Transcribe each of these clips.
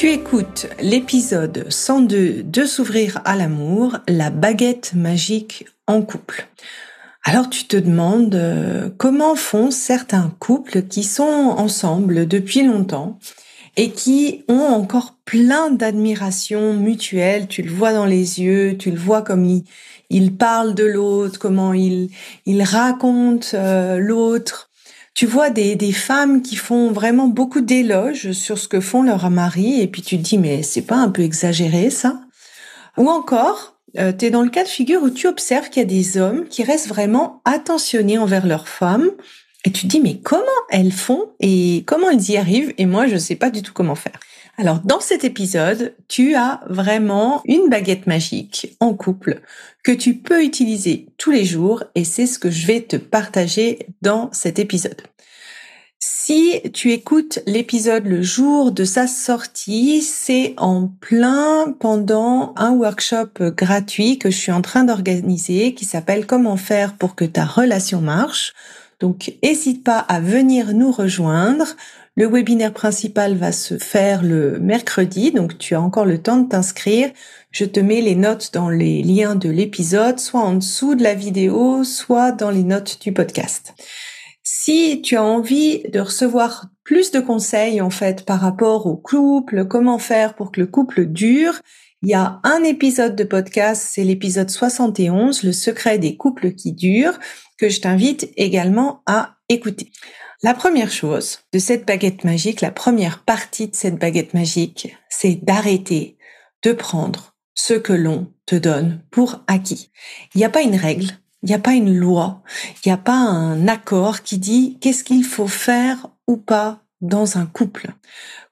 Tu écoutes l'épisode 102 de S'ouvrir à l'amour, la baguette magique en couple. Alors tu te demandes euh, comment font certains couples qui sont ensemble depuis longtemps et qui ont encore plein d'admiration mutuelle? Tu le vois dans les yeux, tu le vois comme ils, ils parlent de l'autre, comment ils, ils racontent euh, l'autre tu vois des, des femmes qui font vraiment beaucoup d'éloges sur ce que font leurs maris et puis tu te dis mais c'est pas un peu exagéré ça? Ou encore, euh, tu es dans le cas de figure où tu observes qu'il y a des hommes qui restent vraiment attentionnés envers leurs femmes et tu te dis mais comment elles font et comment elles y arrivent et moi je sais pas du tout comment faire. Alors dans cet épisode, tu as vraiment une baguette magique en couple que tu peux utiliser tous les jours et c'est ce que je vais te partager dans cet épisode. Si tu écoutes l'épisode le jour de sa sortie, c'est en plein pendant un workshop gratuit que je suis en train d'organiser qui s'appelle Comment faire pour que ta relation marche. Donc, n'hésite pas à venir nous rejoindre. Le webinaire principal va se faire le mercredi, donc tu as encore le temps de t'inscrire. Je te mets les notes dans les liens de l'épisode, soit en dessous de la vidéo, soit dans les notes du podcast. Si tu as envie de recevoir plus de conseils en fait par rapport au couple, comment faire pour que le couple dure, il y a un épisode de podcast, c'est l'épisode 71, le secret des couples qui durent, que je t'invite également à écouter. La première chose de cette baguette magique, la première partie de cette baguette magique, c'est d'arrêter de prendre ce que l'on te donne pour acquis. Il n'y a pas une règle, il n'y a pas une loi, il n'y a pas un accord qui dit qu'est-ce qu'il faut faire ou pas dans un couple.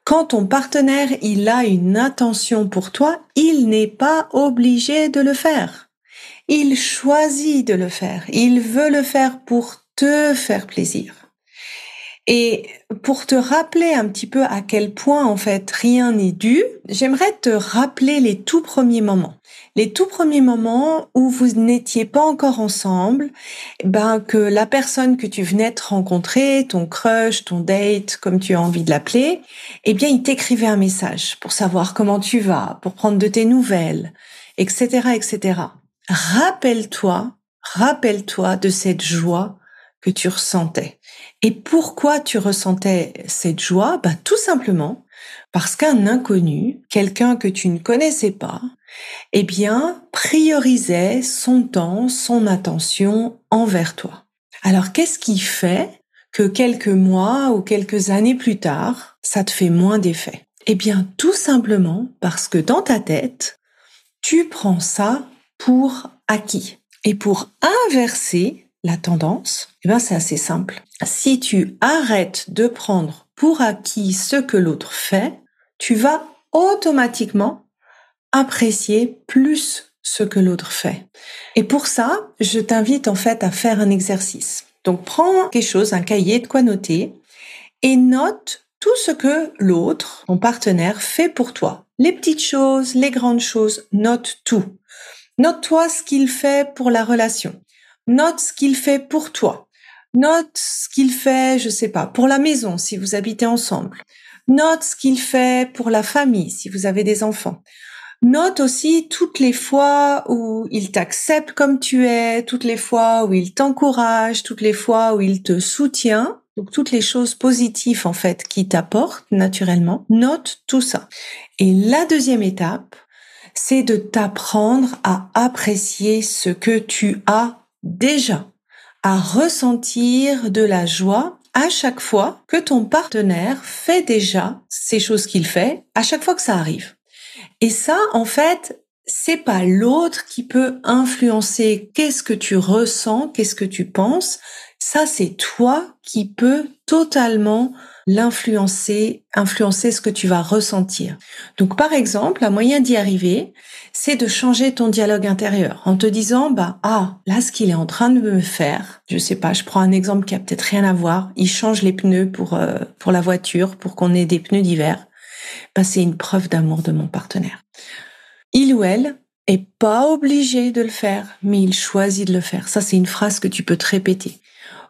Quand ton partenaire, il a une intention pour toi, il n'est pas obligé de le faire. Il choisit de le faire. Il veut le faire pour te faire plaisir. Et pour te rappeler un petit peu à quel point en fait rien n'est dû, j'aimerais te rappeler les tout premiers moments. Les tout premiers moments où vous n'étiez pas encore ensemble, ben que la personne que tu venais de rencontrer, ton crush, ton date, comme tu as envie de l'appeler, eh bien il t'écrivait un message pour savoir comment tu vas, pour prendre de tes nouvelles, etc., etc. Rappelle-toi, rappelle-toi de cette joie que tu ressentais. Et pourquoi tu ressentais cette joie? Bah, Tout simplement parce qu'un inconnu, quelqu'un que tu ne connaissais pas, eh bien, priorisait son temps, son attention envers toi. Alors, qu'est-ce qui fait que quelques mois ou quelques années plus tard, ça te fait moins d'effet? Eh bien, tout simplement parce que dans ta tête, tu prends ça pour acquis. Et pour inverser la tendance, eh bien c'est assez simple. Si tu arrêtes de prendre pour acquis ce que l'autre fait, tu vas automatiquement apprécier plus ce que l'autre fait. Et pour ça, je t'invite en fait à faire un exercice. Donc prends quelque chose, un cahier, de quoi noter, et note tout ce que l'autre, ton partenaire, fait pour toi. Les petites choses, les grandes choses, note tout. Note-toi ce qu'il fait pour la relation. Note ce qu'il fait pour toi. Note ce qu'il fait, je sais pas, pour la maison si vous habitez ensemble. Note ce qu'il fait pour la famille si vous avez des enfants. Note aussi toutes les fois où il t'accepte comme tu es, toutes les fois où il t'encourage, toutes les fois où il te soutient. Donc toutes les choses positives en fait qui t'apportent naturellement. Note tout ça. Et la deuxième étape, c'est de t'apprendre à apprécier ce que tu as déjà, à ressentir de la joie à chaque fois que ton partenaire fait déjà ces choses qu'il fait, à chaque fois que ça arrive. Et ça, en fait, c'est pas l'autre qui peut influencer qu'est-ce que tu ressens, qu'est-ce que tu penses. Ça, c'est toi qui peux totalement l'influencer, influencer ce que tu vas ressentir. Donc, par exemple, un moyen d'y arriver, c'est de changer ton dialogue intérieur en te disant, bah, ah, là, ce qu'il est en train de me faire, je sais pas, je prends un exemple qui a peut-être rien à voir. Il change les pneus pour, euh, pour la voiture, pour qu'on ait des pneus d'hiver. Bah, c'est une preuve d'amour de mon partenaire. Il ou elle est pas obligé de le faire, mais il choisit de le faire. Ça, c'est une phrase que tu peux te répéter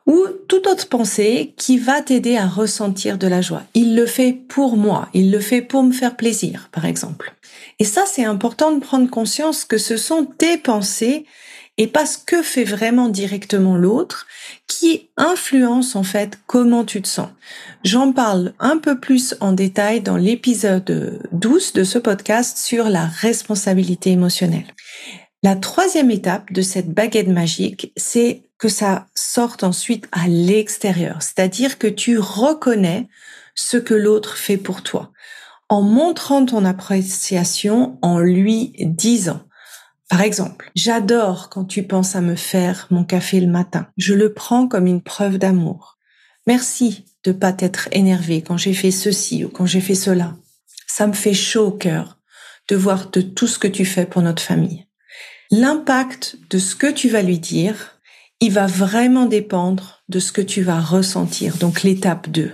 ou toute autre pensée qui va t'aider à ressentir de la joie. Il le fait pour moi, il le fait pour me faire plaisir, par exemple. Et ça, c'est important de prendre conscience que ce sont tes pensées et pas ce que fait vraiment directement l'autre qui influence en fait comment tu te sens. J'en parle un peu plus en détail dans l'épisode 12 de ce podcast sur la responsabilité émotionnelle. La troisième étape de cette baguette magique, c'est que ça sorte ensuite à l'extérieur, c'est-à-dire que tu reconnais ce que l'autre fait pour toi, en montrant ton appréciation, en lui disant. Par exemple, j'adore quand tu penses à me faire mon café le matin. Je le prends comme une preuve d'amour. Merci de pas t'être énervé quand j'ai fait ceci ou quand j'ai fait cela. Ça me fait chaud au cœur de voir de tout ce que tu fais pour notre famille. L'impact de ce que tu vas lui dire, il va vraiment dépendre de ce que tu vas ressentir, donc l'étape 2.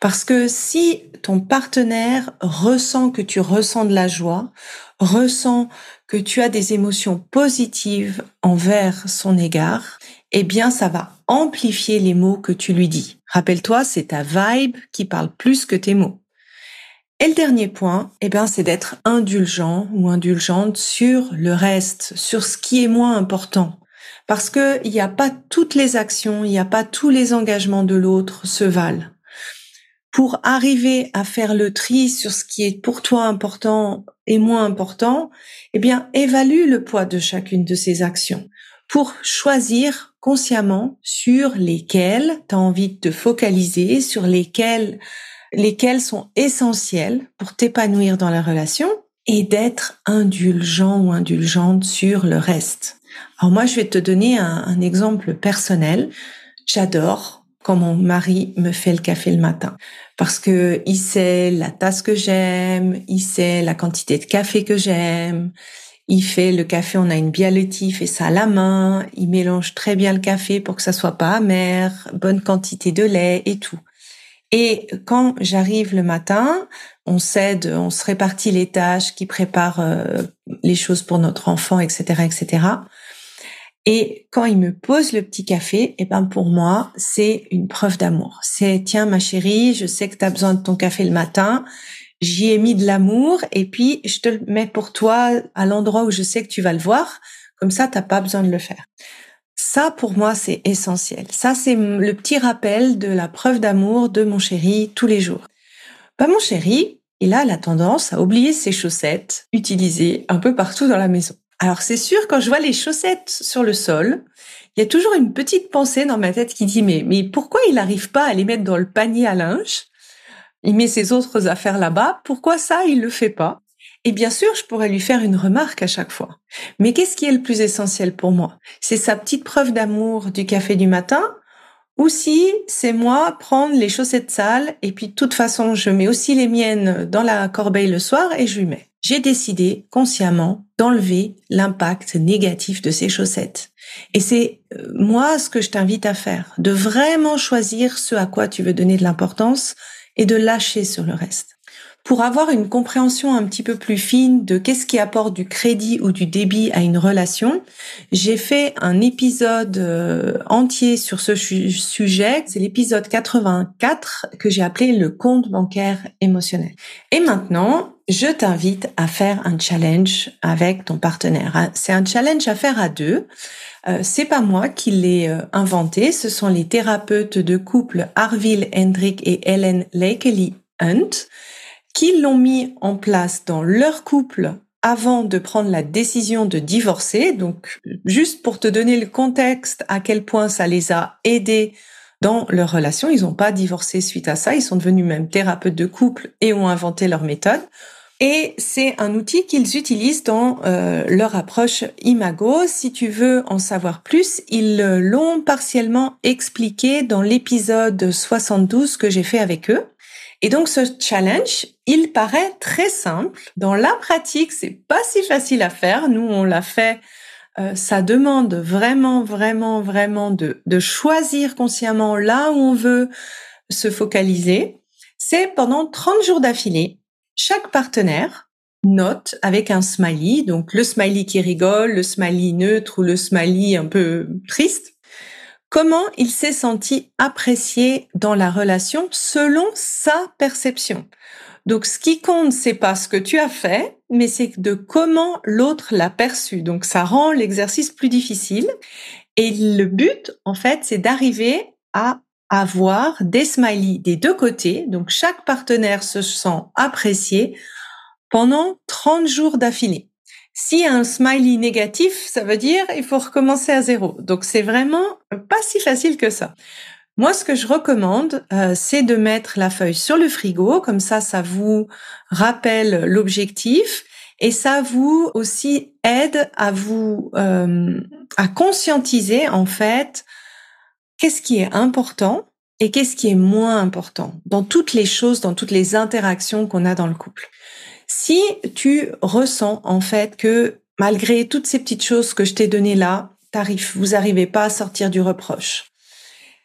Parce que si ton partenaire ressent que tu ressens de la joie, ressent que tu as des émotions positives envers son égard, eh bien ça va amplifier les mots que tu lui dis. Rappelle-toi, c'est ta vibe qui parle plus que tes mots. Et le dernier point, eh bien, c'est d'être indulgent ou indulgente sur le reste, sur ce qui est moins important. Parce que il n'y a pas toutes les actions, il n'y a pas tous les engagements de l'autre se valent. Pour arriver à faire le tri sur ce qui est pour toi important et moins important, eh bien, évalue le poids de chacune de ces actions pour choisir consciemment sur lesquelles tu as envie de te focaliser, sur lesquelles lesquels sont essentiels pour t'épanouir dans la relation et d'être indulgent ou indulgente sur le reste. Alors moi, je vais te donner un, exemple personnel. J'adore quand mon mari me fait le café le matin parce que il sait la tasse que j'aime, il sait la quantité de café que j'aime. Il fait le café, on a une bialetti, il fait ça à la main, il mélange très bien le café pour que ça soit pas amer, bonne quantité de lait et tout. Et quand j'arrive le matin, on s'aide, on se répartit les tâches qui préparent euh, les choses pour notre enfant, etc., etc. Et quand il me pose le petit café, et eh ben pour moi, c'est une preuve d'amour. C'est tiens ma chérie, je sais que tu as besoin de ton café le matin, j'y ai mis de l'amour et puis je te le mets pour toi à l'endroit où je sais que tu vas le voir. Comme ça, t'as pas besoin de le faire. Ça, pour moi, c'est essentiel. Ça, c'est le petit rappel de la preuve d'amour de mon chéri tous les jours. Pas mon chéri, il a la tendance à oublier ses chaussettes utilisées un peu partout dans la maison. Alors c'est sûr, quand je vois les chaussettes sur le sol, il y a toujours une petite pensée dans ma tête qui dit mais, mais pourquoi il n'arrive pas à les mettre dans le panier à linge? Il met ses autres affaires là-bas, pourquoi ça il le fait pas? Et bien sûr, je pourrais lui faire une remarque à chaque fois. Mais qu'est-ce qui est le plus essentiel pour moi? C'est sa petite preuve d'amour du café du matin ou si c'est moi prendre les chaussettes sales et puis de toute façon, je mets aussi les miennes dans la corbeille le soir et je lui mets? J'ai décidé consciemment d'enlever l'impact négatif de ces chaussettes. Et c'est euh, moi ce que je t'invite à faire, de vraiment choisir ce à quoi tu veux donner de l'importance et de lâcher sur le reste. Pour avoir une compréhension un petit peu plus fine de qu'est-ce qui apporte du crédit ou du débit à une relation, j'ai fait un épisode euh, entier sur ce sujet. C'est l'épisode 84 que j'ai appelé le compte bancaire émotionnel. Et maintenant, je t'invite à faire un challenge avec ton partenaire. C'est un challenge à faire à deux. Euh, c'est pas moi qui l'ai euh, inventé, ce sont les thérapeutes de couple Arville Hendrick et Helen Lakely Hunt qui l'ont mis en place dans leur couple avant de prendre la décision de divorcer. Donc, juste pour te donner le contexte à quel point ça les a aidés dans leur relation. Ils n'ont pas divorcé suite à ça. Ils sont devenus même thérapeutes de couple et ont inventé leur méthode. Et c'est un outil qu'ils utilisent dans euh, leur approche Imago. Si tu veux en savoir plus, ils l'ont partiellement expliqué dans l'épisode 72 que j'ai fait avec eux. Et donc ce challenge, il paraît très simple. Dans la pratique, c'est pas si facile à faire. Nous, on l'a fait. Euh, ça demande vraiment, vraiment, vraiment de, de choisir consciemment là où on veut se focaliser. C'est pendant 30 jours d'affilée chaque partenaire note avec un smiley, donc le smiley qui rigole, le smiley neutre ou le smiley un peu triste, comment il s'est senti apprécié dans la relation selon sa perception? Donc ce qui compte, c'est pas ce que tu as fait, mais c'est de comment l'autre l'a perçu. Donc ça rend l'exercice plus difficile. Et le but, en fait, c'est d'arriver à avoir des smileys des deux côtés. Donc chaque partenaire se sent apprécié pendant 30 jours d'affilée. A un smiley négatif, ça veut dire il faut recommencer à zéro. Donc c'est vraiment pas si facile que ça. Moi, ce que je recommande, euh, c'est de mettre la feuille sur le frigo, comme ça, ça vous rappelle l'objectif et ça vous aussi aide à vous euh, à conscientiser en fait qu'est-ce qui est important et qu'est-ce qui est moins important dans toutes les choses, dans toutes les interactions qu'on a dans le couple. Si tu ressens en fait que malgré toutes ces petites choses que je t'ai données là, vous n'arrivez pas à sortir du reproche.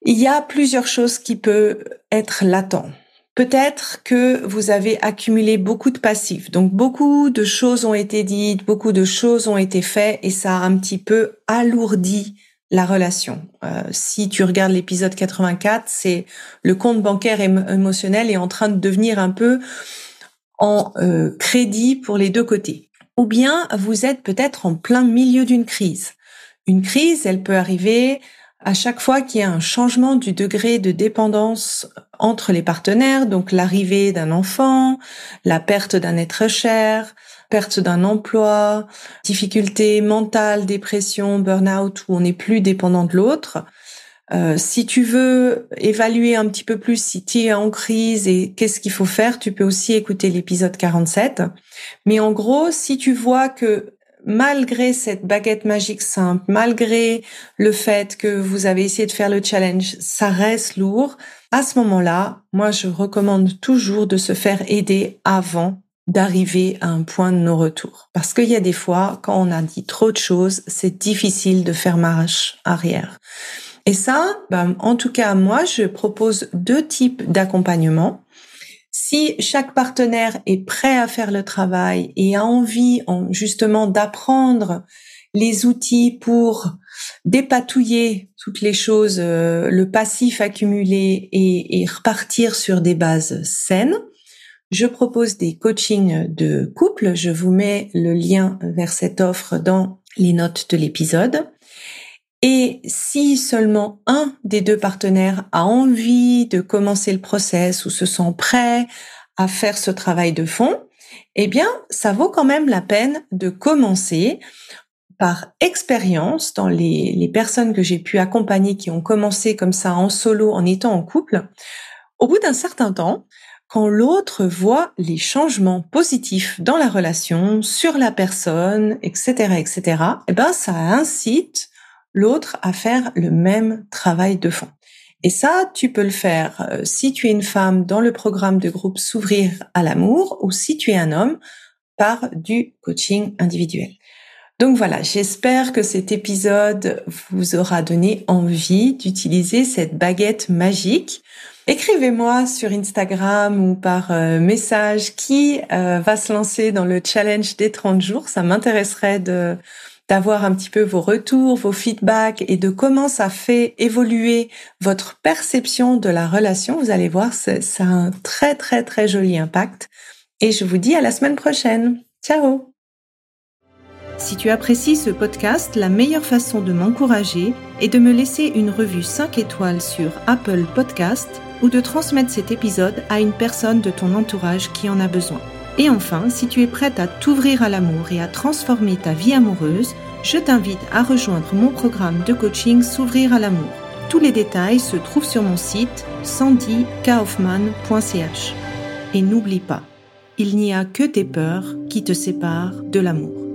Il y a plusieurs choses qui peuvent être latentes. Peut-être que vous avez accumulé beaucoup de passifs. Donc beaucoup de choses ont été dites, beaucoup de choses ont été faites et ça a un petit peu alourdi la relation. Euh, si tu regardes l'épisode 84, c'est le compte bancaire émotionnel est en train de devenir un peu en euh, crédit pour les deux côtés. Ou bien vous êtes peut-être en plein milieu d'une crise. Une crise, elle peut arriver à chaque fois qu'il y a un changement du degré de dépendance entre les partenaires, donc l'arrivée d'un enfant, la perte d'un être cher, perte d'un emploi, difficultés mentales, dépression, burn-out, où on n'est plus dépendant de l'autre. Euh, si tu veux évaluer un petit peu plus si tu es en crise et qu'est-ce qu'il faut faire, tu peux aussi écouter l'épisode 47. Mais en gros, si tu vois que malgré cette baguette magique simple, malgré le fait que vous avez essayé de faire le challenge, ça reste lourd, à ce moment-là, moi je recommande toujours de se faire aider avant d'arriver à un point de non-retour. Parce qu'il y a des fois, quand on a dit trop de choses, c'est difficile de faire marche arrière. Et ça, ben, en tout cas, moi, je propose deux types d'accompagnement. Si chaque partenaire est prêt à faire le travail et a envie justement d'apprendre les outils pour dépatouiller toutes les choses, euh, le passif accumulé et repartir sur des bases saines, je propose des coachings de couple. Je vous mets le lien vers cette offre dans les notes de l'épisode. Et si seulement un des deux partenaires a envie de commencer le process ou se sent prêt à faire ce travail de fond, eh bien, ça vaut quand même la peine de commencer par expérience dans les, personnes que j'ai pu accompagner qui ont commencé comme ça en solo en étant en couple. Au bout d'un certain temps, quand l'autre voit les changements positifs dans la relation, sur la personne, etc., etc., eh ben, ça incite l'autre à faire le même travail de fond. Et ça, tu peux le faire euh, si tu es une femme dans le programme de groupe S'ouvrir à l'amour ou si tu es un homme par du coaching individuel. Donc voilà, j'espère que cet épisode vous aura donné envie d'utiliser cette baguette magique Écrivez-moi sur Instagram ou par euh, message qui euh, va se lancer dans le challenge des 30 jours. Ça m'intéresserait de d'avoir un petit peu vos retours, vos feedbacks et de comment ça fait évoluer votre perception de la relation. Vous allez voir, ça a un très très très joli impact. Et je vous dis à la semaine prochaine. Ciao Si tu apprécies ce podcast, la meilleure façon de m'encourager est de me laisser une revue 5 étoiles sur Apple Podcast ou de transmettre cet épisode à une personne de ton entourage qui en a besoin. Et enfin, si tu es prête à t'ouvrir à l'amour et à transformer ta vie amoureuse, je t'invite à rejoindre mon programme de coaching S'ouvrir à l'amour. Tous les détails se trouvent sur mon site sandykaufman.ch. Et n'oublie pas, il n'y a que tes peurs qui te séparent de l'amour.